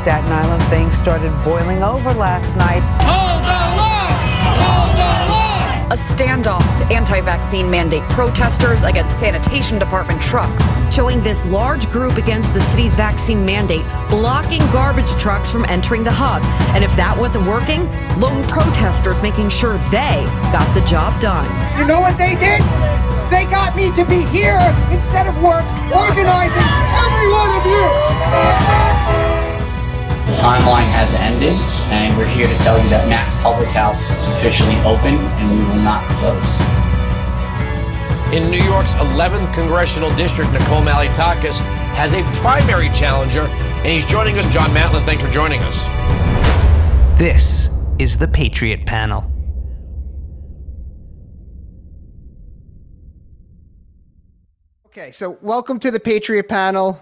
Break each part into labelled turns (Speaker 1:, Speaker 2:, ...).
Speaker 1: Staten Island, things started boiling over last night.
Speaker 2: Hold the line! Hold the line!
Speaker 3: A standoff, anti-vaccine mandate protesters against sanitation department trucks.
Speaker 4: Showing this large group against the city's vaccine mandate, blocking garbage trucks from entering the hub. And if that wasn't working, lone protesters making sure they got the job done.
Speaker 5: You know what they did? They got me to be here instead of work, organizing every one of you.
Speaker 6: The timeline has ended, and we're here to tell you that Mac's Public House is officially open and we will not close.
Speaker 7: In New York's 11th congressional district, Nicole Malliotakis has a primary challenger, and he's joining us. John Matland, thanks for joining us.
Speaker 8: This is the Patriot Panel.
Speaker 9: Okay, so welcome to the Patriot panel.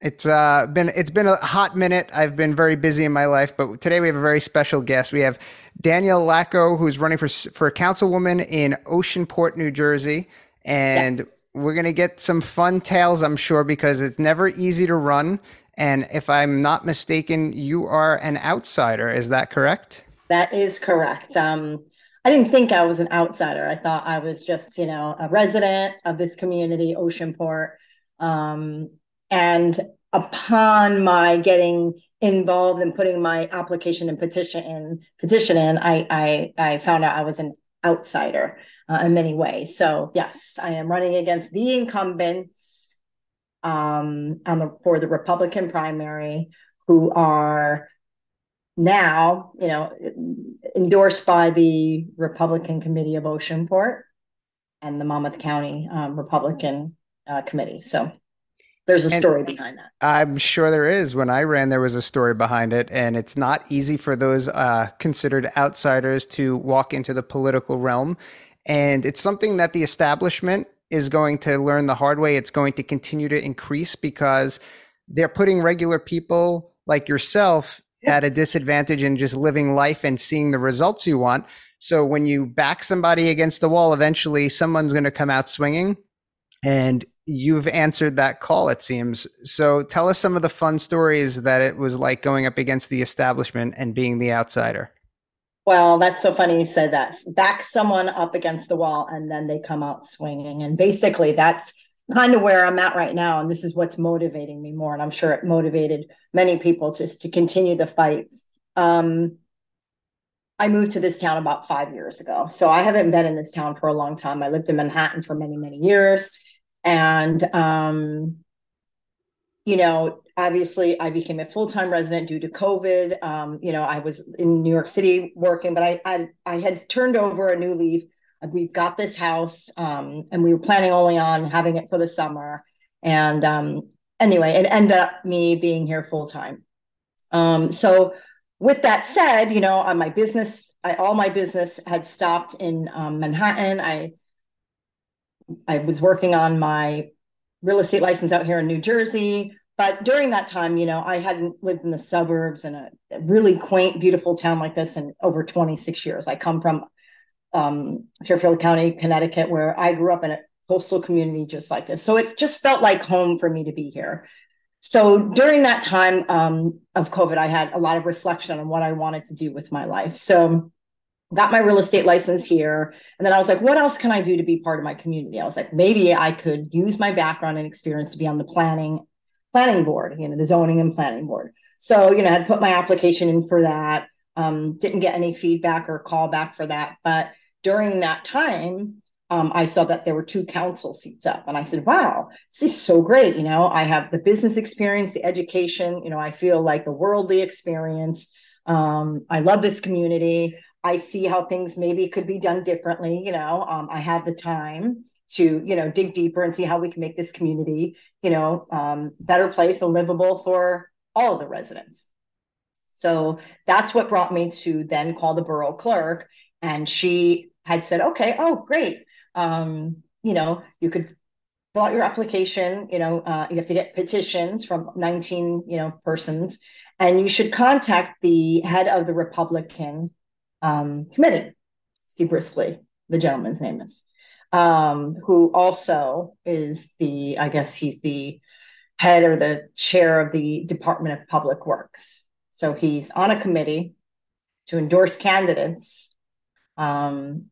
Speaker 9: It's uh, been it's been a hot minute. I've been very busy in my life, but today we have a very special guest. We have Danielle Lacko, who's running for for councilwoman in Oceanport, New Jersey, and yes. we're gonna get some fun tales, I'm sure, because it's never easy to run. And if I'm not mistaken, you are an outsider. Is that correct?
Speaker 10: That is correct. Um, I didn't think I was an outsider. I thought I was just, you know, a resident of this community, Oceanport. Um, and upon my getting involved and putting my application and petition in, petition in, I I, I found out I was an outsider uh, in many ways. So yes, I am running against the incumbents um, on the for the Republican primary, who are now, you know, endorsed by the Republican Committee of Oceanport and the Monmouth County um, Republican uh, Committee. So there's a story behind that.
Speaker 9: I'm sure there is. When I ran, there was a story behind it, and it's not easy for those uh, considered outsiders to walk into the political realm. And it's something that the establishment is going to learn the hard way. It's going to continue to increase because they're putting regular people like yourself at a disadvantage in just living life and seeing the results you want. So when you back somebody against the wall, eventually someone's going to come out swinging. And you've answered that call, it seems. So tell us some of the fun stories that it was like going up against the establishment and being the outsider.
Speaker 10: Well, that's so funny you said that. Back someone up against the wall and then they come out swinging. And basically, that's kind of where I'm at right now. And this is what's motivating me more. And I'm sure it motivated many people just to continue the fight. Um, I moved to this town about five years ago. So I haven't been in this town for a long time. I lived in Manhattan for many, many years. And, um, you know, obviously I became a full-time resident due to COVID. Um, you know, I was in New York City working, but I, I, I had turned over a new leaf. We've got this house um, and we were planning only on having it for the summer. And um, anyway it ended up me being here full time um, so with that said you know on my business I, all my business had stopped in um, manhattan. I i was working on my real estate license out here in new jersey but during that time you know i hadn't lived in the suburbs in a really quaint beautiful town like this in over 26 years i come from um, Fairfield County, Connecticut, where I grew up in a coastal community just like this. So it just felt like home for me to be here. So during that time um, of COVID, I had a lot of reflection on what I wanted to do with my life. So got my real estate license here. And then I was like, what else can I do to be part of my community? I was like, maybe I could use my background and experience to be on the planning planning board, you know, the zoning and planning board. So, you know, I had put my application in for that. Um, didn't get any feedback or call back for that. But during that time, um, I saw that there were two council seats up. And I said, wow, this is so great. You know, I have the business experience, the education, you know, I feel like the worldly experience. Um, I love this community. I see how things maybe could be done differently. You know, um, I have the time to, you know, dig deeper and see how we can make this community, you know, um, better place and livable for all of the residents. So that's what brought me to then call the borough clerk. And she had said, okay, oh, great. Um, you know, you could fill out your application, you know, uh, you have to get petitions from 19, you know, persons, and you should contact the head of the Republican um, committee, Steve Brisley, the gentleman's name is, um, who also is the, I guess he's the head or the chair of the Department of Public Works. So he's on a committee to endorse candidates um,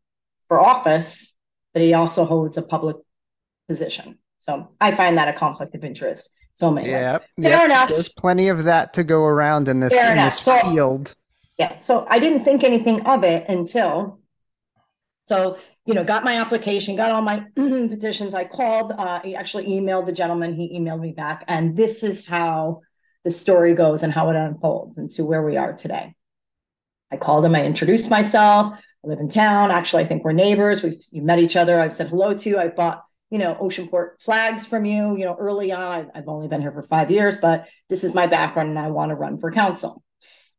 Speaker 10: for office, but he also holds a public position. So I find that a conflict of interest. So many
Speaker 9: yeah, yeah. There's plenty of that to go around in this in this
Speaker 10: So-
Speaker 9: field.
Speaker 10: Yeah. So I didn't think anything of it until, so, you know, got my application, got all my petitions. I called, uh, he actually emailed the gentleman, he emailed me back. And this is how the story goes and how it unfolds into where we are today. I called him, I introduced myself. I live in town. Actually, I think we're neighbors. We've met each other. I've said hello to you. I bought, you know, Oceanport flags from you, you know, early on. I've only been here for five years, but this is my background and I want to run for council.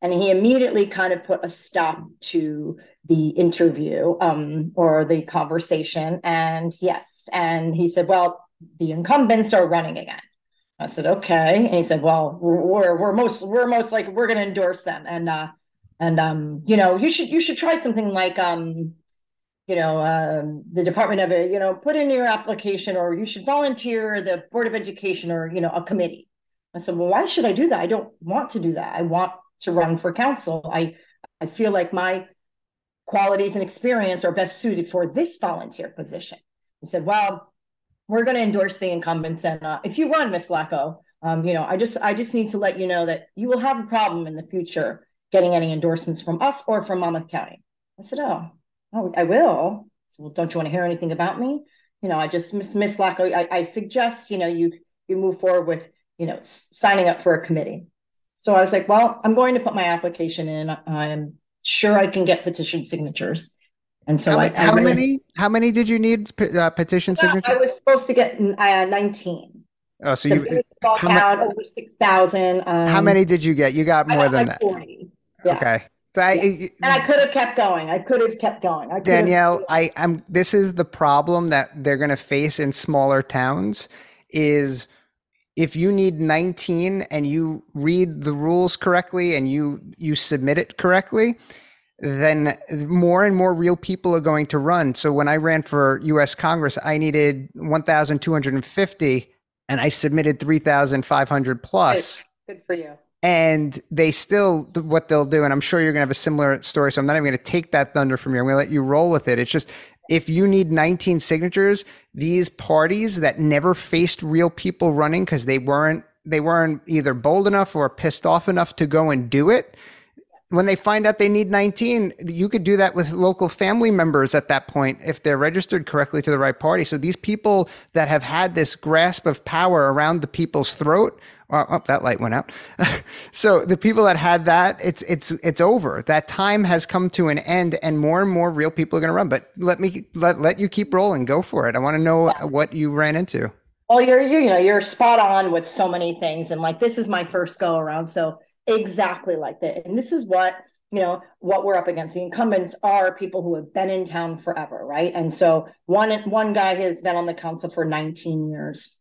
Speaker 10: And he immediately kind of put a stop to the interview um, or the conversation. And yes, and he said, well, the incumbents are running again. I said, okay. And he said, well, we're, we're, most, we're most like, we're going to endorse them. And, uh, and, um, you know, you should, you should try something like, um, you know, um, the Department of, it, you know, put in your application or you should volunteer the Board of Education or, you know, a committee. I said, well, why should I do that? I don't want to do that. I want to run for council. I, I feel like my qualities and experience are best suited for this volunteer position. He said, well, we're going to endorse the incumbents. And uh, if you run, Miss Lacko, um, you know, I just, I just need to let you know that you will have a problem in the future getting any endorsements from us or from Monmouth County. I said, oh, oh I will. So, well, don't you want to hear anything about me? You know, I just, Miss, Miss Lacko, I, I suggest, you know, you, you move forward with, you know, signing up for a committee. So I was like, well, I'm going to put my application in. I'm sure I can get petition signatures. And so
Speaker 9: how,
Speaker 10: I,
Speaker 9: how
Speaker 10: I
Speaker 9: many how many did you need uh, petition
Speaker 10: Well,
Speaker 9: signatures?
Speaker 10: I was supposed to get uh, 19.
Speaker 9: oh, so
Speaker 10: The
Speaker 9: you
Speaker 10: biggest small
Speaker 9: ma-
Speaker 10: town, over 6,000. Um,
Speaker 9: how many did you get? You got more
Speaker 10: got
Speaker 9: than
Speaker 10: like
Speaker 9: that.
Speaker 10: 40. Yeah.
Speaker 9: Okay. So I-
Speaker 10: And I could have kept going. I could have kept going. I
Speaker 9: Danielle, I, I'm. This is the problem that they're going to face in smaller towns. Is if you need 19 and you read the rules correctly and you you submit it correctly, then more and more real people are going to run. So when I ran for U.S. Congress, I needed 1,250, and I submitted 3,500 plus
Speaker 10: Good for you.
Speaker 9: and they still what they'll do and i'm sure you're going to have a similar story so i'm not even going to take that thunder from you i'm going to let you roll with it it's just if you need 19 signatures these parties that never faced real people running because they weren't they weren't either bold enough or pissed off enough to go and do it when they find out they need 19 you could do that with local family members at that point if they're registered correctly to the right party. So these people that have had this grasp of power around the people's throat oh, oh, that light went out so the people that had that it's it's it's over that time has come to an end and more and more real people are going to run but let me let, let you keep rolling go for it i want to know what you ran into
Speaker 10: Well, you're, you're, you know, you're spot on with so many things. And like, this is my first go around. So exactly like that. And this is what, you know, what we're up against. The incumbents are people who have been in town forever. Right. And so one, one guy has been on the council for 19 years,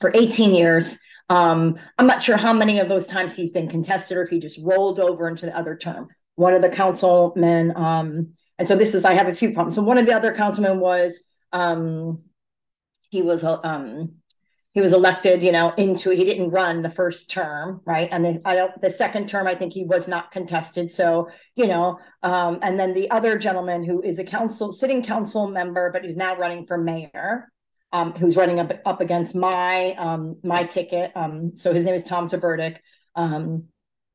Speaker 10: for 18 years. Um, I'm not sure how many of those times he's been contested or if he just rolled over into the other term. One of the councilmen, um, and so this is, I have a few problems. So one of the other councilmen was, um, he was, uh, um, he was elected, you know, into he didn't run the first term, right? And then I don't the second term, I think he was not contested. So, you know, um, and then the other gentleman who is a council sitting council member, but he's now running for mayor, um, who's running up up against my um my ticket. Um, so his name is Tom Taberdick. Um,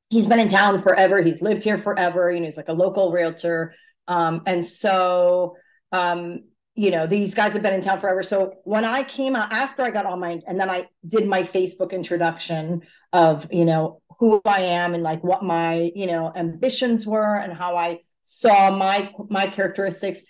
Speaker 10: he's been in town forever, he's lived here forever, you know, he's like a local realtor. Um, and so um you know these guys have been in town forever so when i came out after i got all my and then i did my facebook introduction of you know who i am and like what my you know ambitions were and how i saw my my characteristics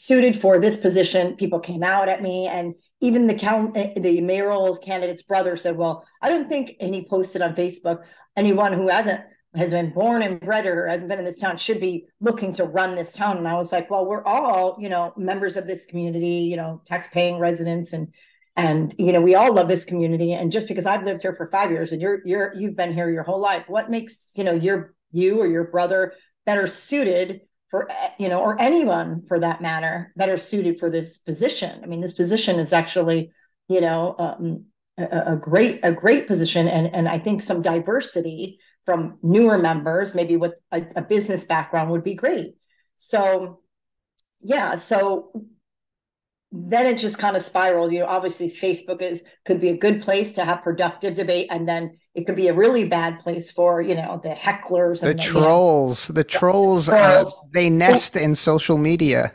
Speaker 10: suited for this position people came out at me and even the count eh, the mayoral candidate's brother said well i don't think and he posted on facebook anyone who hasn't has been born and bred or hasn't been in this town should be looking to run this town. And I was like, well, we're all, you know, members of this community, you know, tax paying residents and and you know, we all love this community. And just because I've lived here for five years and you're you're you've been here your whole life, what makes, you know, your you or your brother better suited for you know, or anyone for that matter, better suited for this position? I mean, this position is actually, you know, um, a, a great a great position and and I think some diversity from newer members, maybe with a, a business background, would be great. So, yeah, so then it just kind of spiraled. You know, obviously Facebook is could be a good place to have productive debate, and then it could be a really bad place for you know the hecklers,
Speaker 9: the
Speaker 10: and
Speaker 9: trolls.
Speaker 10: You
Speaker 9: know, the trolls, uh, they nest in social media.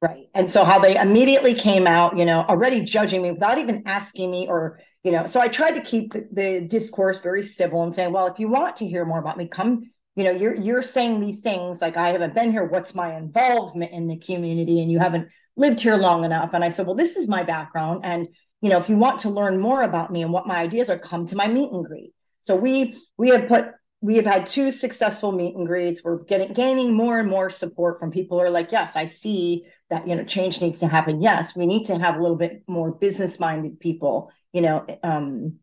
Speaker 10: Right, and so how they immediately came out, you know, already judging me without even asking me, or you know. So I tried to keep the, the discourse very civil and saying, well, if you want to hear more about me, come you know you're you're saying these things like i haven't been here what's my involvement in the community and you haven't lived here long enough and i said well this is my background and you know if you want to learn more about me and what my ideas are come to my meet and greet. So we we have put we have had two successful meet and greets. We're getting gaining more and more support from people who are like yes i see that you know change needs to happen. Yes we need to have a little bit more business minded people you know um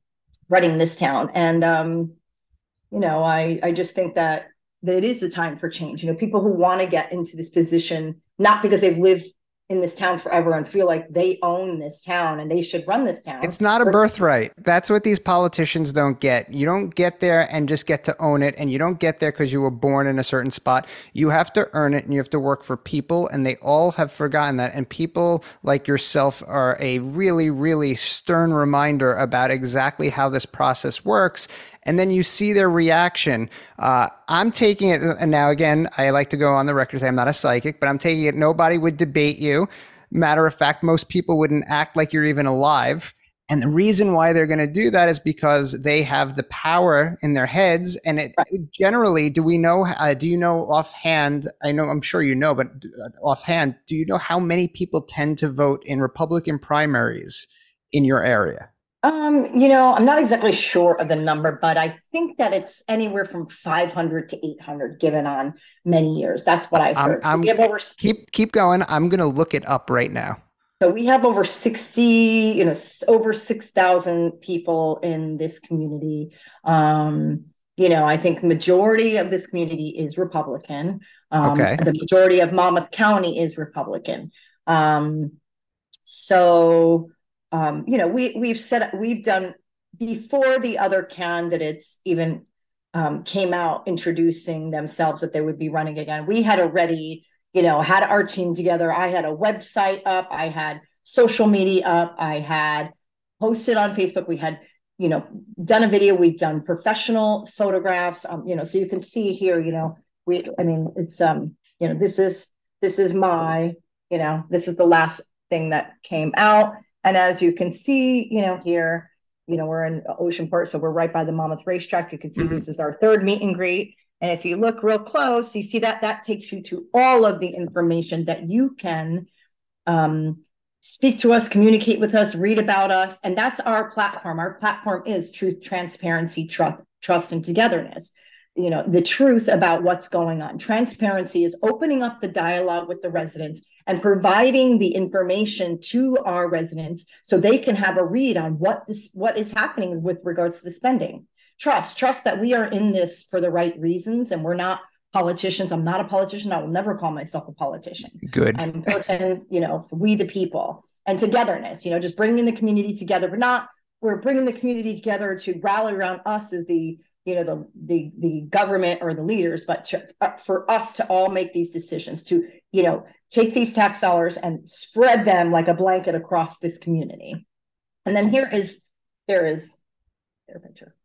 Speaker 10: running this town. And um you know, I I just think that that it is the time for change. You know, people who want to get into this position not because they've lived in this town forever and feel like they own this town and they should run this town.
Speaker 9: It's not a birthright. That's what these politicians don't get. You don't get there and just get to own it. And you don't get there because you were born in a certain spot. You have to earn it and you have to work for people. And they all have forgotten that. And people like yourself are a really, really stern reminder about exactly how this process works and then you see their reaction. Uh, I'm taking it, and now again, I like to go on the record say I'm not a psychic, but I'm taking it. Nobody would debate you. Matter of fact, most people wouldn't act like you're even alive. And the reason why they're going to do that is because they have the power in their heads. And it generally, do we know? Uh, do you know offhand? I know, I'm sure you know, but uh, offhand, do you know how many people tend to vote in Republican primaries in your area?
Speaker 10: Um, you know, I'm not exactly sure of the number, but I think that it's anywhere from 500 to 800 given on many years. That's what I've heard.
Speaker 9: I'm, so we have over keep keep going. I'm going to look it up right now.
Speaker 10: So we have over 60, you know, over 6,000 people in this community. Um, you know, I think the majority of this community is Republican. Um,
Speaker 9: okay.
Speaker 10: The majority of Monmouth County is Republican. Um, so um, you know, we we've said we've done before the other candidates even um, came out introducing themselves that they would be running again. We had already, you know, had our team together. I had a website up. I had social media up. I had posted on Facebook. We had, you know, done a video. We've done professional photographs. Um, you know, so you can see here. You know, we. I mean, it's um, you know, this is this is my, you know, this is the last thing that came out and as you can see, you know, here, you know, we're in Oceanport, so we're right by the Monmouth racetrack. You can see mm-hmm. this is our third meet and greet. And if you look real close, you see that that takes you to all of the information that you can um, speak to us, communicate with us, read about us. And that's our platform. Our platform is truth, transparency, trust, trust, and togetherness you know the truth about what's going on. Transparency is opening up the dialogue with the residents and providing the information to our residents so they can have a read on what this what is happening with regards to the spending. Trust trust that we are in this for the right reasons and we're not politicians. I'm not a politician. I will never call myself a politician.
Speaker 9: Good.
Speaker 10: I'm a person you know we the people and togetherness you know just bringing the community together. But not we're bringing the community together to rally around us as the you know the the the government or the leaders but to, uh, for us to all make these decisions to you know take these tax dollars and spread them like a blanket across this community. And then here is there is their picture.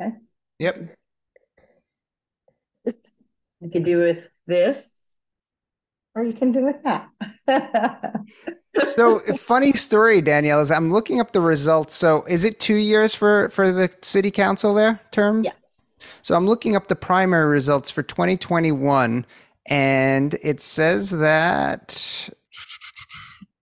Speaker 10: Okay.
Speaker 9: Yep.
Speaker 10: You can do with this or you can do with that
Speaker 9: so funny story, Danielle, is I'm looking up the results. So is it two years for for the city council there term?
Speaker 10: Yes.
Speaker 9: So I'm looking up the primary results for 2021, and it says that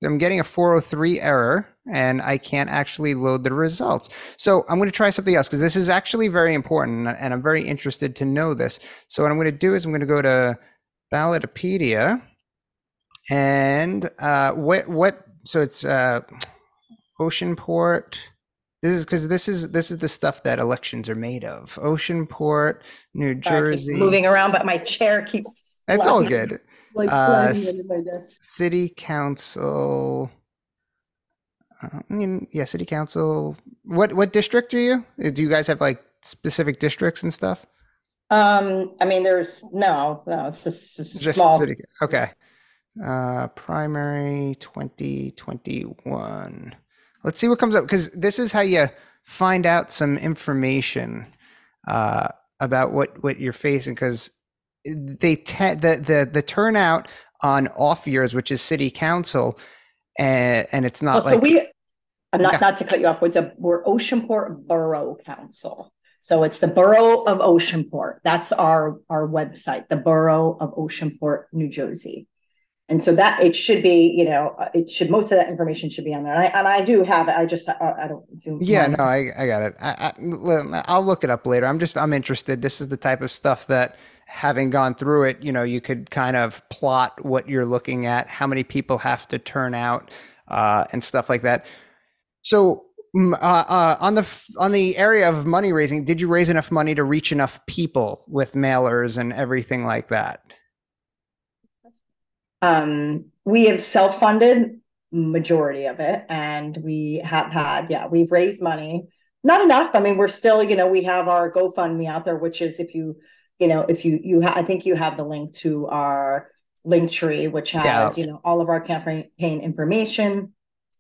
Speaker 9: I'm getting a 403 error and I can't actually load the results. So I'm going to try something else because this is actually very important and I'm very interested to know this. So what I'm going to do is I'm going to go to Ballotpedia and uh, what what? So it's uh, Oceanport. This is because this is this is the stuff that elections are made of. Oceanport, New Jersey.
Speaker 10: moving around, but my chair keeps.
Speaker 9: That's all good. Like uh, City Council. Uh, I mean, yeah, city council. What what district are you? Uh, Do you guys have like specific districts and stuff?
Speaker 10: Um, I mean, there's no, no, it's just, it's a
Speaker 9: Just
Speaker 10: small.
Speaker 9: city. Okay. Uh, primary 2021. Let's see what comes up because this is how you find out some information uh, about what what you're facing because they te- the the the turnout on off years, which is city council, and and it's
Speaker 10: Well,
Speaker 9: not
Speaker 10: so we, I'm not,
Speaker 9: Yeah.
Speaker 10: not to cut you off, it's a, we're Oceanport Borough Council. So it's the Borough of Oceanport. That's our, our website, the Borough of Oceanport, New Jersey. And so that, it should be, you know, uh, it should, most of that information should be on there. And I, and I do have it, I just, I, I don't. do
Speaker 9: Yeah, no, I, I got it. I, I I'll look it up later. I'm just, I'm interested. This is the type of stuff that having gone through it, you know, you could kind of plot what you're looking at, how many people have to turn out, uh, and stuff like that. So, uh, uh, on the on the area of money raising, did you raise enough money to reach enough people with mailers and everything like that?
Speaker 10: Um, we have self-funded majority of it, and we have had, yeah, we've raised money. Not enough. I mean, we're still, you know, we have our GoFundMe out there, which is if you, you know, if you you ha- I think you have the link to our link tree, which has,
Speaker 9: Yeah.
Speaker 10: you know, all of our campaign information.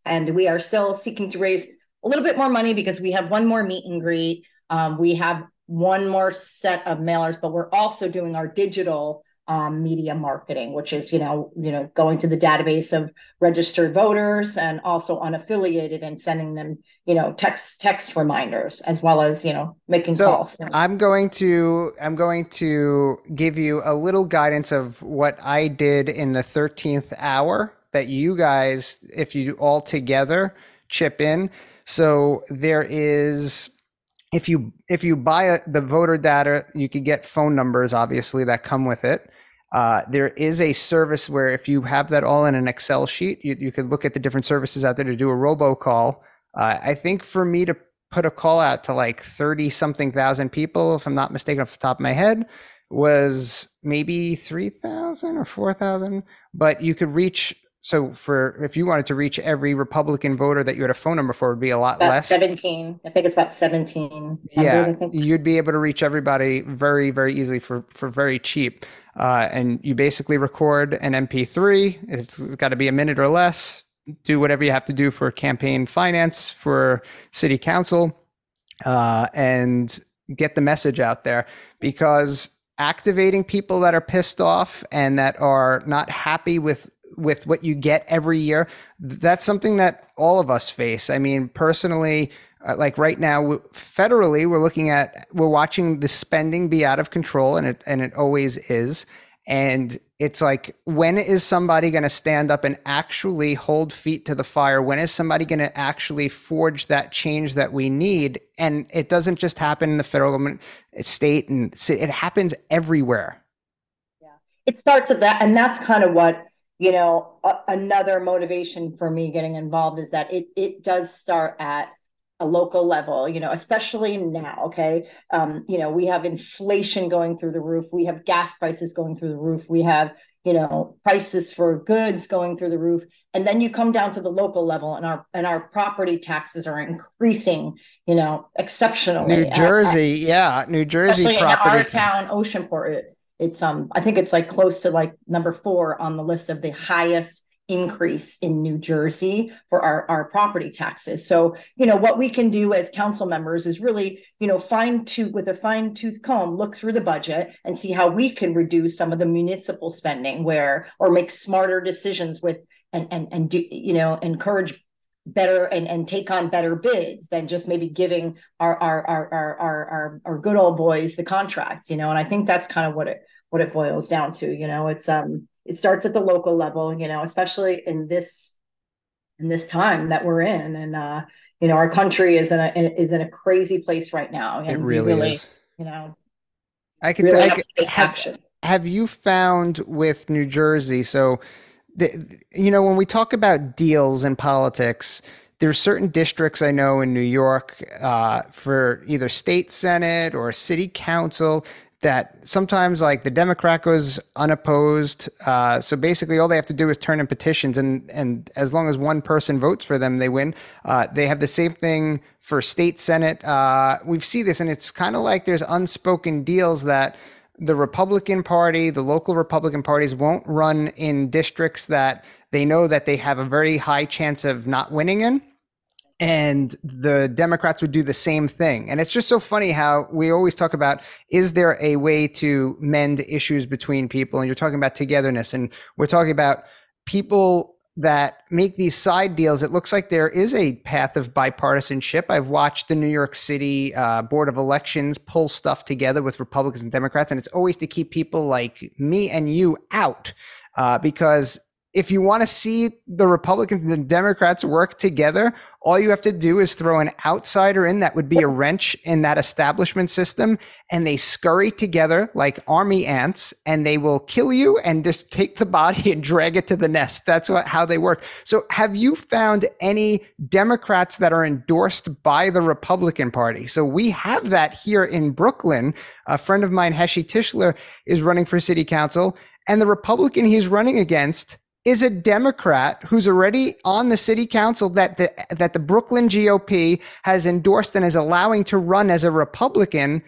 Speaker 10: And we are still seeking to raise a little bit more money because we have one more meet and greet. Um, we have one more set of mailers, but we're also doing our digital um, media marketing, which is you know you know going to the database of registered voters and also unaffiliated and sending them you know text text reminders as well as you know making
Speaker 9: So
Speaker 10: calls.
Speaker 9: I'm going to I'm going to give you a little guidance of what I did in the 13th hour that you guys, if you all together chip in. So there is if you if you buy a, the voter data, you could get phone numbers obviously that come with it. Uh, there is a service where if you have that all in an Excel sheet, you, you could look at the different services out there to do a robocall. Uh, I think for me to put a call out to like 30 something thousand people, if I'm not mistaken off the top of my head, was maybe 3,000 or 4,000. But you could reach, so for if you wanted to reach every Republican voter that you had a phone number for, would be a lot
Speaker 10: about
Speaker 9: less.
Speaker 10: seventeen. I think it's about seventeen.
Speaker 9: Yeah,
Speaker 10: members, I think.
Speaker 9: you'd be able to reach everybody very, very easily for for very cheap. Uh, and you basically record an MP3. It's got to be a minute or less. Do whatever you have to do for campaign finance for city council, uh, and get the message out there because activating people that are pissed off and that are not happy with with what you get every year that's something that all of us face i mean personally uh, like right now federally we're looking at we're watching the spending be out of control and it and it always is. And it's like when is somebody going to stand up and actually hold feet to the fire? When is somebody going to actually forge that change that we need? And it doesn't just happen in the federal government state and it happens everywhere.
Speaker 10: Yeah, it starts at that and that's kind of what you know a, another motivation for me getting involved is that it it does start at a local level you know especially now okay um you know we have inflation going through the roof we have gas prices going through the roof we have you know prices for goods going through the roof and then you come down to the local level and our and our property taxes are increasing you know exceptionally
Speaker 9: new
Speaker 10: at- at-
Speaker 9: jersey yeah new jersey
Speaker 10: in
Speaker 9: property
Speaker 10: our town, Oceanport. It, it's um, I think it's like close to like number four on the list of the highest increase in New Jersey for our our property taxes. So you know what we can do as council members is really you know fine tooth with a fine tooth comb look through the budget and see how we can reduce some of the municipal spending where or make smarter decisions with and and and do you know encourage better and, and take on better bids than just maybe giving our our, our our our our our good old boys the contracts, you know. And I think that's kind of what it what it boils down to, you know. It's um it starts at the local level, you know, especially in this in this time that we're in, and uh, you know, our country is in a is in a crazy place right now, and
Speaker 9: it
Speaker 10: we
Speaker 9: really, is
Speaker 10: you know,
Speaker 9: i can
Speaker 10: really
Speaker 9: say I
Speaker 10: have to take
Speaker 9: have,
Speaker 10: action.
Speaker 9: have you found with New Jersey? So, the, you know, when we talk about deals in politics, there's certain districts I know in New York uh, for either state senate or city council that sometimes like the Democrat goes unopposed. Uh, so basically, all they have to do is turn in petitions, and and as long as one person votes for them, they win. Uh, they have the same thing for state senate. Uh, we see this, and it's kind of like there's unspoken deals that the Republican Party, the local Republican parties, won't run in districts that they know that they have a very high chance of not winning in and the Democrats would do the same thing. And it's just so funny how we always talk about is there a way to mend issues between people? And you're talking about togetherness, and we're talking about people that make these side deals. It looks like there is a path of bipartisanship. I've watched the New York City uh, Board of Elections pull stuff together with Republicans and Democrats, and it's always to keep people like me and you out. Uh, because if you want to see the Republicans and Democrats work together, all you have to do is throw an outsider in that would be a wrench in that establishment system, and they scurry together like army ants, and they will kill you and just take the body and drag it to the nest. That's what, how they work. So, have you found any Democrats that are endorsed by the Republican Party? So, we have that here in Brooklyn. A friend of mine, Heshy Tischler, is running for city council, and the Republican he's running against is a Democrat who's already on the city council that the that the Brooklyn GOP has endorsed and is allowing to run as a Republican.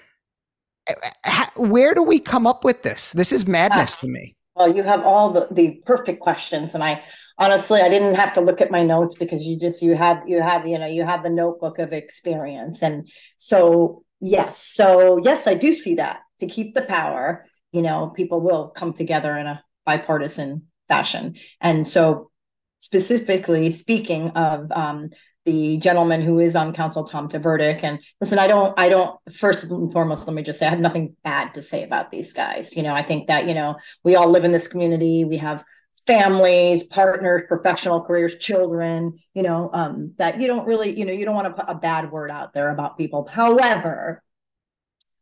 Speaker 9: Eh, eh, where do we come up with this? This is madness ah. to me.
Speaker 10: Well, you have all the, the perfect questions, and I honestly I didn't have to look at my notes because you just you have you have you know you have the notebook of experience, and so yes, so yes, I do see that to keep the power. You know, people will come together in a bipartisan fashion. And so, specifically speaking of um, the gentleman who is on council, Tom Taberdic, and listen, I don't, I don't. First and foremost, let me just say, I have nothing bad to say about these guys. You know, I think that you know we all live in this community. We have families, partners, professional careers, children, you know, um, that you don't really, you know, you don't want to put a bad word out there about people. However,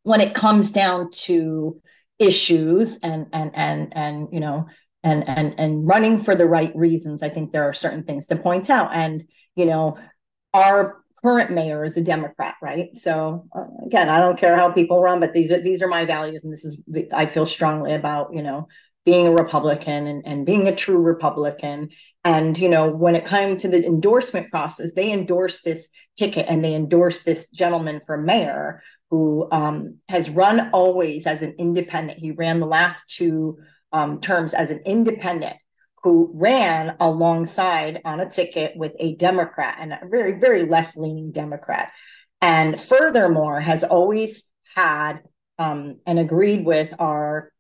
Speaker 10: when it comes down to issues and and and and you know and and and running for the right reasons i think there are certain things to point out. And you know our current mayor is a democrat right? So uh, again i don't care how people run but these are these are my values. And this is i feel strongly about you know being a republican and, and being a true republican. And you know when it came to the endorsement process they endorsed this ticket and they endorsed this gentleman for mayor who um, has run always as an independent. He ran the last two um, terms as an independent who ran alongside on a ticket with a Democrat and a very, very left leaning Democrat. And furthermore, has always had um, and agreed with our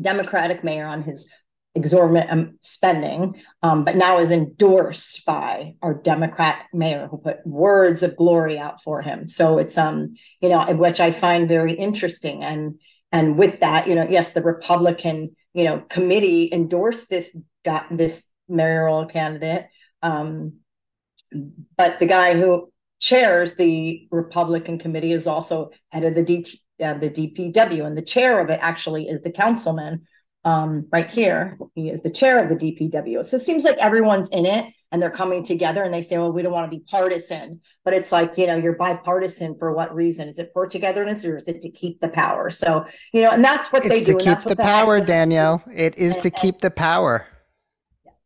Speaker 10: Democratic mayor on his exorbitant um, spending, um, but now is endorsed by our Democrat mayor who put words of glory out for him. So it's um, you know, which I find very interesting. And and with that, you know, yes, the Republican you know committee endorsed this got this mayoral candidate um, but the guy who chairs the republican committee is also head of the DT, uh, the dpw and the chair of it actually is the councilman um, right here he is the chair of the dpw so it seems like everyone's in it and they're coming together and they say, well, we don't want to be partisan. But it's like, you know, you're bipartisan for what reason? Is it for togetherness or is it to keep the power? So, you know, and that's what
Speaker 9: it's
Speaker 10: they do.
Speaker 9: It's to keep the power, Danielle. It is and, to keep the power.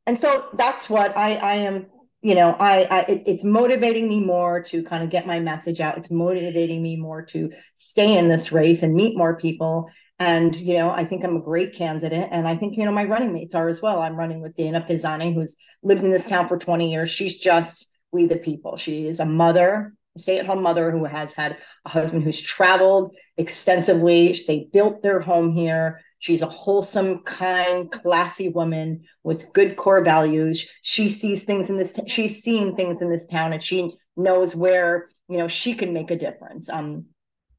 Speaker 10: And so that's what I, I am you know i, I it, it's motivating me more to kind of get my message out it's motivating me more to stay in this race and meet more people and, you know, I think I'm a great candidate. And I think, you know, my running mates are as well. I'm running with Dana Pisane, who's lived in this town for 20 years. She's just we the people. She is a mother, a stay at home mother who has had a husband who's traveled extensively. They built their home here. She's a wholesome, kind, classy woman with good core values. She sees things in this, t- she's seen things in this town and she knows where, you know, she can make a difference. Um,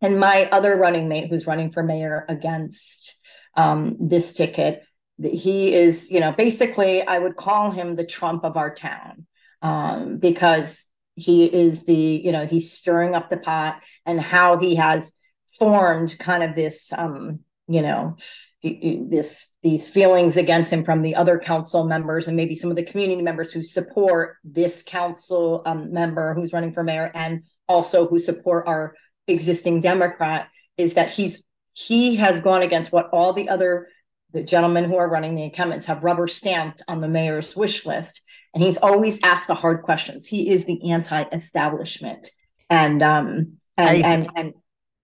Speaker 10: and my other running mate who's running for mayor against um, this ticket he is you know basically i would call him the trump of our town um, because he is the you know he's stirring up the pot and how he has formed kind of this um, you know this these feelings against him from the other council members and maybe some of the community members who support this council um, member who's running for mayor and also who support our existing Democrat is that he's he has gone against what all the other the gentlemen who are running the incumbents have rubber stamped on the mayor's wish list and he's always asked the hard questions he is the anti-establishment and um and
Speaker 9: I-
Speaker 10: and and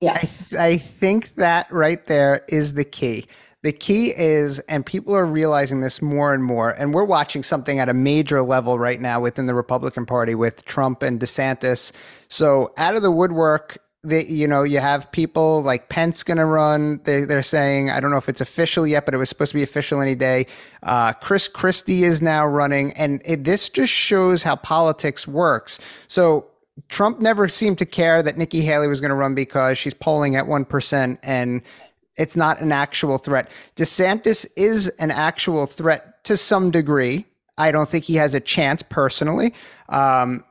Speaker 10: yes
Speaker 9: I, I think that right there is the key. The key is, and people are realizing this more and more, and we're watching something at a major level right now within the Republican Party with Trump and DeSantis. So out of the woodwork, you know, you have people like Pence going to run. They, they're saying, I don't know if it's official yet, but it was supposed to be official any day. Uh, Chris Christie is now running, and it, this just shows how politics works. So Trump never seemed to care that Nikki Haley was going to run because she's polling at 1% and it's not an actual threat. DeSantis is an actual threat to some degree. I don't think he has a chance personally. Um,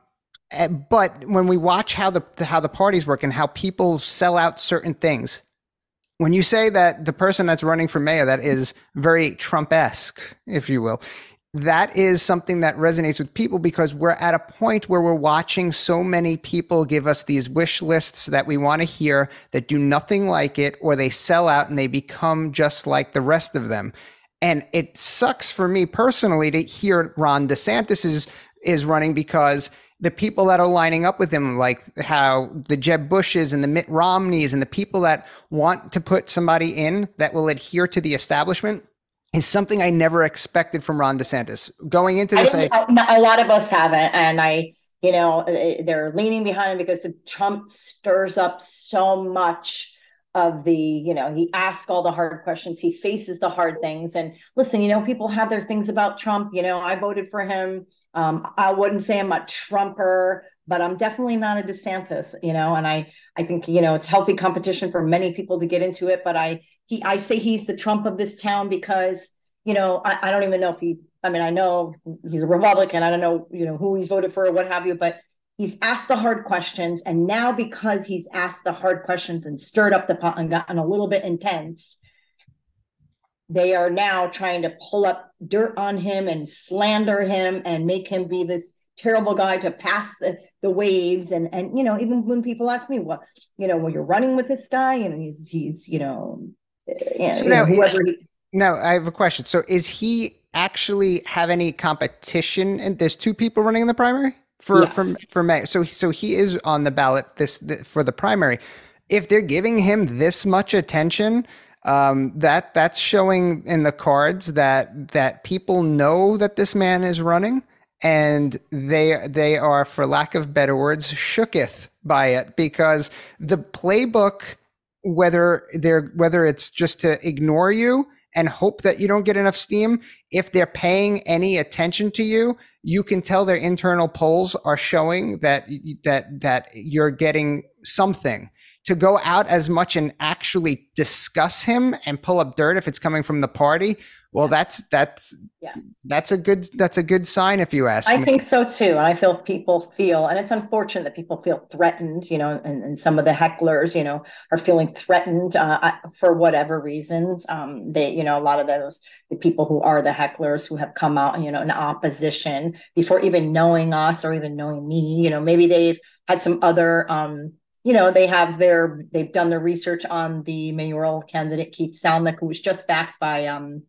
Speaker 9: Uh, but when we watch how the how the parties work and how people sell out certain things, when you say that the person that's running for mayor that is very Trump-esque, if you will, that is something that resonates with people because we're at a point where we're watching so many people give us these wish lists that we want to hear that do nothing like it or they sell out and they become just like the rest of them. And it sucks for me personally to hear Ron DeSantis is, is running because the people that are lining up with him, like how the Jeb Bushes and the Mitt Romneys and the people that want to put somebody in that will adhere to the establishment, is something I never expected from Ron DeSantis. Going into this, I,
Speaker 10: I- no, a lot of us haven't, and I, you know, they're leaning behind him because the Trump stirs up so much of the, you know, he asks all the hard questions, he faces the hard things, and listen, you know, people have their things about Trump. You know, I voted for him. Um, I wouldn't say I'm a Trumper, but I'm definitely not a DeSantis. You know, and I, I think you know it's healthy competition for many people to get into it, but I, he, I say he's the Trump of this town because you know, I, I don't even know if he, I mean, I know he's a Republican. I don't know, you know, who he's voted for or what have you, but he's asked the hard questions. And now because he's asked the hard questions and stirred up the pot and gotten a little bit intense, they are now trying to pull up dirt on him and slander him and make him be this terrible guy to pass the, the waves. And, and, you know, even when people ask me, what, you know, well, you're running with this guy, you know, he's, he's, you know, eh, know,
Speaker 9: So now he- now I have a question. So is he actually have any competition? And there's two people running in the primary for
Speaker 10: Yes.
Speaker 9: for for mayor. So so he is on the ballot this, th- for the primary. If they're giving him this much attention, um, that that's showing in the cards that that people know that this man is running, and they they are, for lack of better words, shooketh by it because the playbook whether they're whether it's just to ignore you and hope that you don't get enough steam if they're paying any attention to you you can tell their internal polls are showing that that that you're getting something to go out as much and actually discuss him and pull up dirt if it's coming from the party well that's that's
Speaker 10: Yes.
Speaker 9: that's a good that's a good sign if you ask
Speaker 10: I
Speaker 9: me
Speaker 10: think so too. I feel people feel, and it's unfortunate that people feel threatened, you know, and, and some of the hecklers, you know, are feeling threatened uh, for whatever reasons. Um, they, you know, a lot of those, the people who are the hecklers who have come out, you know, in opposition before even knowing us or even knowing me, you know, maybe they've had some other, um, you know, they have their, they've done their research on the mayoral candidate Keith Salnick, who was just backed by, um,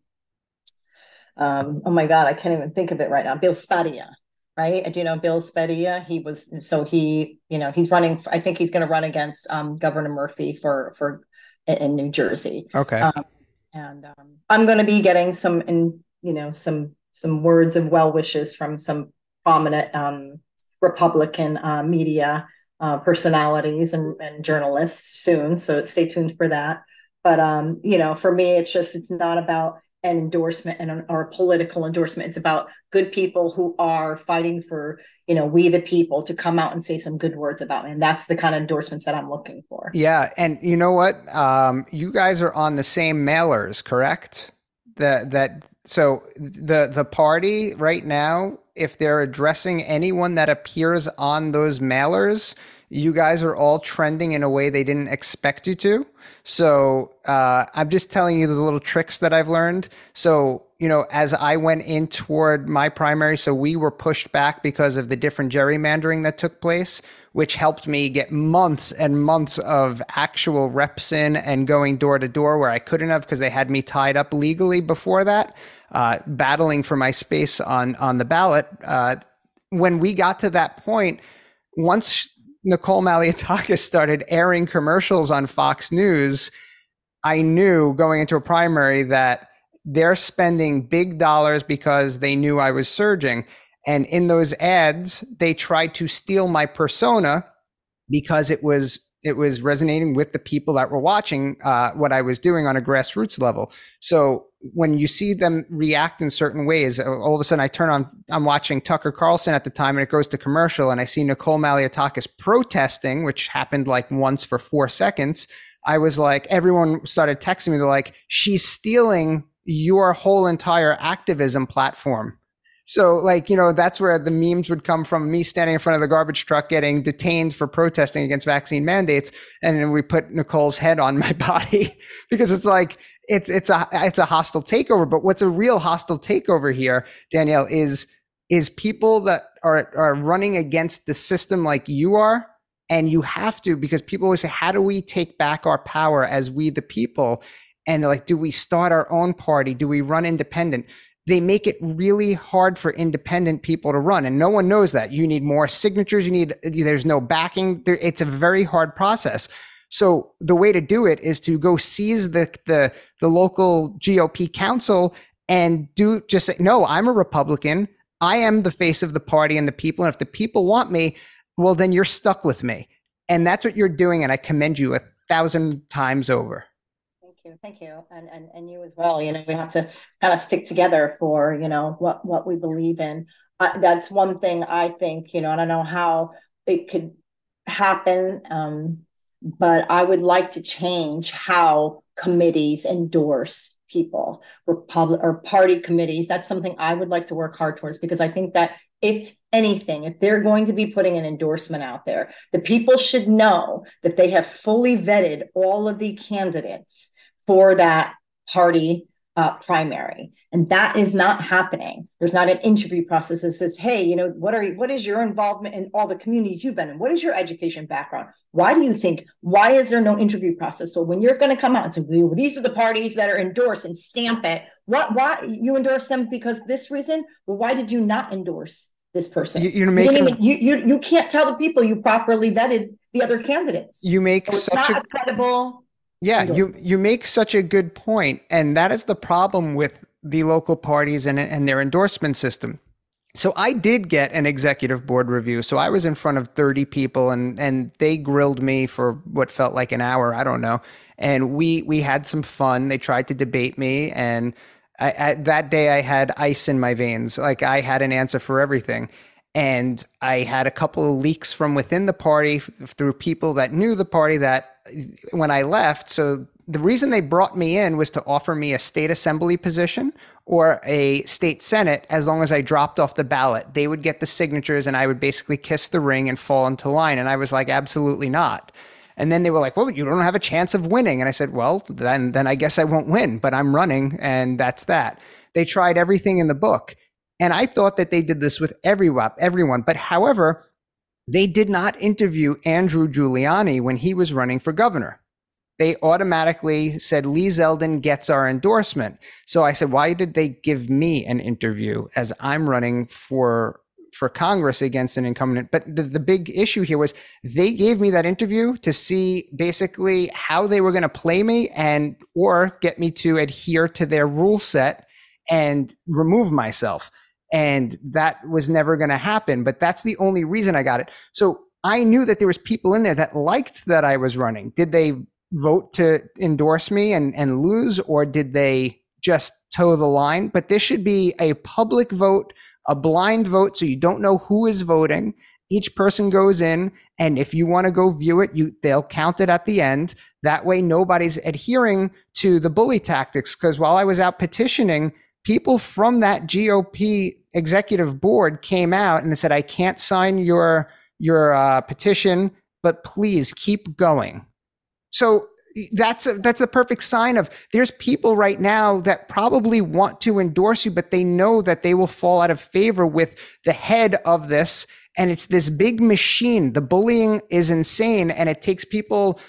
Speaker 10: um, oh my God, I can't even think of it right now. Bill Spadea, right? Do you know Bill Spadea? He was so he, you know, he's running. I think he's going to run against um, Governor Murphy for for in, New Jersey.
Speaker 9: okay
Speaker 10: Um, and um, I'm going to be getting some, in you know, some some words of well wishes from some prominent um, Republican uh, media uh, personalities and, and journalists soon. So stay tuned for that. But um, you know, for me, it's just it's not about an endorsement and an, or a political endorsement. It's about good people who are fighting for you know we the people to come out and say some good words about me, and that's the kind of endorsements that I'm looking for.
Speaker 9: Yeah, and you know what? Um, you guys are on the same mailers, correct? That that so the the party right now, if they're addressing anyone that appears on those mailers, you guys are all trending in a way they didn't expect you to. So uh, I'm just telling you the little tricks that I've learned. So you know, as I went in toward my primary, so we were pushed back because of the different gerrymandering that took place, which helped me get months and months of actual reps in and going door to door where I couldn't have because they had me tied up legally before that, uh, battling for my space on on the ballot. Uh, when we got to that point, once Nicole Malliotakis started airing commercials on Fox News, I knew going into a primary that they're spending big dollars because they knew I was surging. And in those ads, they tried to steal my persona because it was it was resonating with the people that were watching uh, what I was doing on a grassroots level. So when you see them react in certain ways, all of a sudden I turn on, I'm watching Tucker Carlson at the time and it goes to commercial and I see Nicole Malliotakis protesting, which happened like once for four seconds. I was like, everyone started texting me. They're like, she's stealing your whole entire activism platform. So, like, you know, that's where the memes would come from me standing in front of the garbage truck getting detained for protesting against vaccine mandates. And then we put Nicole's head on my body because it's like, it's, it's a, it's a hostile takeover. But what's a real hostile takeover here, Danielle, is, is people that are, are running against the system like you are. And you have to, because people always say, how do we take back our power as we the people? And they're like, do we start our own party? Do we run independent? they make it really hard for independent people to run and no one knows that you need more signatures you need there's no backing it's a very hard process so the way to do it is to go seize the the, the local gop council and do just say no i'm a republican i am the face of the party and the people and if the people want me well then you're stuck with me and that's what you're doing and i commend you a thousand times over Thank
Speaker 10: you. Thank you. And, and, and you as well. You know, we have to kind of stick together for, you know, what, what we believe in. Uh, that's one thing I think, you know, I don't know how it could happen. Um, but I would like to change how committees endorse people, republic or party committees. That's something I would like to work hard towards because I think that if anything, if they're going to be putting an endorsement out there, the people should know that they have fully vetted all of the candidates for that party uh, primary. And that is not happening. There's not an interview process that says hey you know what are you, what is your involvement in all the communities you've been in? What is your education background? Why do you think why is there no interview process? So when you're going to come out and say well, these are the parties that are endorsed and stamp it what why you endorse them because this reason? Well why did you not endorse this person?
Speaker 9: You, you make you,
Speaker 10: even, you, you you can't tell the people you properly vetted the other candidates.
Speaker 9: You make
Speaker 10: so
Speaker 9: such
Speaker 10: a credible
Speaker 9: yeah, you you make such a good point, and that is the problem with the local parties and and their endorsement system. So I did get an executive board review. So I was in front of 30 people and and they grilled me for what felt like an hour, I don't know. And we we had some fun. They tried to debate me and I, I, that day I had ice in my veins. Like I had an answer for everything. And I had a couple of leaks from within the party f- through people that knew the party that when I left, so the reason they brought me in was to offer me a state assembly position or a state senate as long as I dropped off the ballot. They would get the signatures and I would basically kiss the ring and fall into line. And I was like, absolutely not. And then they were like, well, you don't have a chance of winning. And I said, well, then, then I guess I won't win, but I'm running and that's that. They tried everything in the book. And I thought that they did this with everyone, everyone. But however, they did not interview Andrew Giuliani when he was running for governor. They automatically said Lee Zeldin gets our endorsement. So I said, why did they give me an interview as I'm running for for Congress against an incumbent? But the, the big issue here was they gave me that interview to see basically how they were going to play me and or get me to adhere to their rule set and remove myself and that was never going to happen but that's the only reason i got it. So i knew that there was people in there that liked that i was running. Did they vote to endorse me and, and lose or did they just toe the line? But this should be a public vote a blind vote so you don't know who is voting. Each person goes in and if you want to go view it you they'll count it at the end. That way nobody's adhering to the bully tactics because while i was out petitioning people from that GOP executive board came out and said, "I can't sign your your uh, petition, but please keep going." So that's a, that's a perfect sign of there's people right now that probably want to endorse you, but they know that they will fall out of favor with the head of this, and it's this big machine. The bullying is insane, and it takes people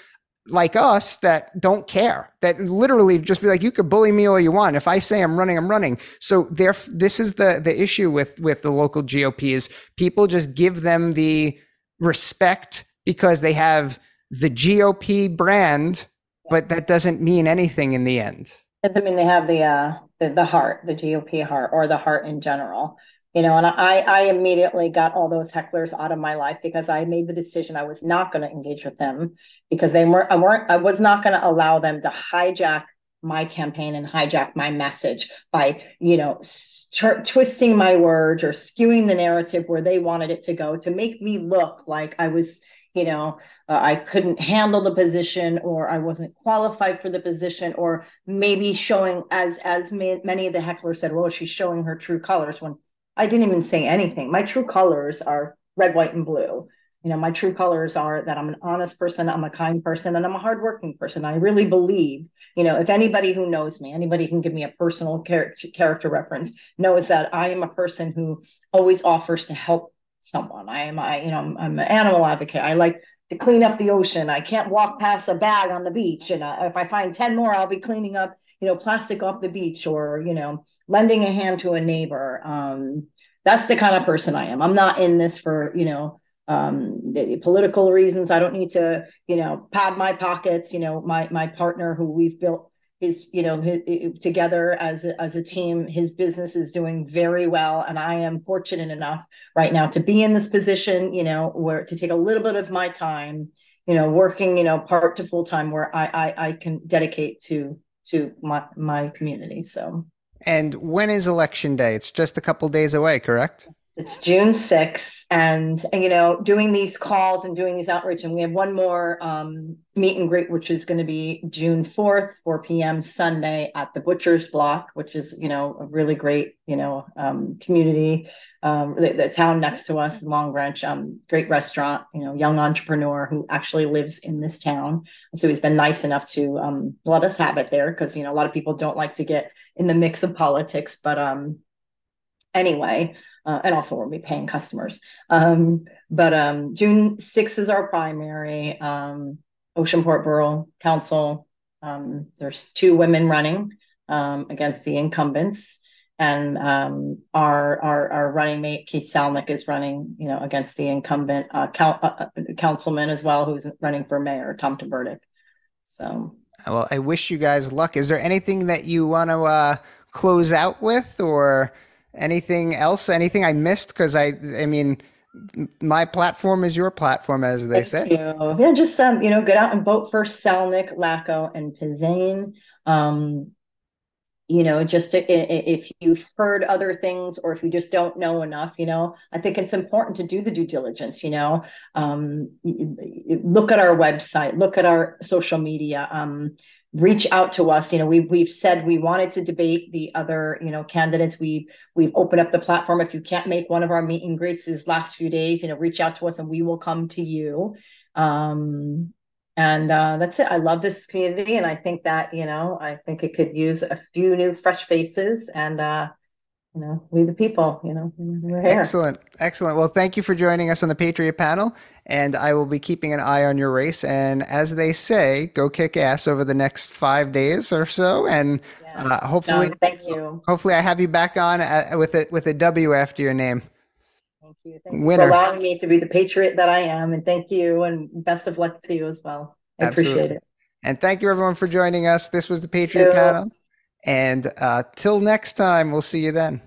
Speaker 9: like us that don't care that literally just be like you could bully me all you want. If i say i'm running i'm running. So there this is the the issue with with the local gop is people just give them the respect because they have the gop brand but that doesn't mean anything in the end.
Speaker 10: Doesn't mean they have the uh the, the heart the gop heart or the heart in general you know and i i immediately got all those hecklers out of my life because i made the decision i was not going to engage with them because they weren't i weren't i was not going to allow them to hijack my campaign and hijack my message by you know st- twisting my words or skewing the narrative where they wanted it to go to make me look like i was you know uh, i couldn't handle the position or i wasn't qualified for the position or maybe showing as as many of the hecklers said well she's showing her true colors when I didn't even say anything. My true colors are red, white, and blue. You know, my true colors are that I'm an honest person, I'm a kind person, and I'm a hardworking person. I really believe, you know, if anybody who knows me, anybody can give me a personal character character reference, knows that I am a person who always offers to help someone. I am, I, you know, I'm, I'm an animal advocate. I like to clean up the ocean. I can't walk past a bag on the beach, and uh, if I find ten more, I'll be cleaning up, you know, plastic off the beach, or you know, lending a hand to a neighbor. Um, that's the kind of person I am. I'm not in this for, you know, um, the political reasons. I don't need to, you know, pad my pockets. You know, my my partner who we've built his, you know, his, together as a, as a team. His business is doing very well, and I am fortunate enough right now to be in this position. You know, where to take a little bit of my time, you know, working, you know, part to full time, where I I, I can dedicate to to my my community. So
Speaker 9: and when is election day? It's just a couple days away, correct?
Speaker 10: It's June 6th. And, and, you know, doing these calls and doing these outreach, and we have one more um, meet and greet, which is going to be June 4th, 4 p.m. Sunday at the Butcher's Block, which is, you know, a really great, you know, um, community, um, the, the, town next to us, Long Branch, um, great restaurant, you know, young entrepreneur who actually lives in this town. So he's been nice enough to um, let us have it there because, you know, a lot of people don't like to get in the mix of politics, but um, anyway uh, and also we'll be paying customers. Um, but um, June 6th is our primary. Um, Oceanport Borough Council. Um, there's two women running um, against the incumbents, and um, our, our our running mate Keith Salnick is running, you know, against the incumbent uh, uh, uh, councilman as well, who's running for mayor, Tom Tvrdik. So,
Speaker 9: well, I wish you guys luck. Is there anything that you want to uh, close out with, or? Anything else? Anything I missed? Because I, I mean, my platform is your platform, as they
Speaker 10: Thank
Speaker 9: say.
Speaker 10: You. Yeah, just um, you know, get out and vote for Salnick, Lacko, and Pisane. Um, you know, just to, if you've heard other things or if you just don't know enough, you know, I think it's important to do the due diligence. You know, um, look at our website, look at our social media. Um, reach out to us. You know we, we've said we wanted to debate the other you know candidates. We've we've opened up the platform. If you can't make one of our meet and greets these last few days you know reach out to us and we will come to you. Um and uh, that's it. I love this community and i think that you know i think it could use a few new fresh faces and uh you know, we the people, you know,
Speaker 9: Excellent. Excellent. Well, thank you for joining us on the Patriot panel. And I will be keeping an eye on your race. And as they say, go kick ass over the next five days or so. And uh, yes. uh, hopefully,
Speaker 10: thank you.
Speaker 9: Hopefully, I have you back on uh, with it with a W after your name.
Speaker 10: Thank you. Thank Winner. you for allowing me to be the patriot that I am. And thank you. And best of luck to you as well. I Absolutely. appreciate it.
Speaker 9: And thank you, everyone, for joining us. This was the Patriot panel. And uh, till next time, we'll see you then.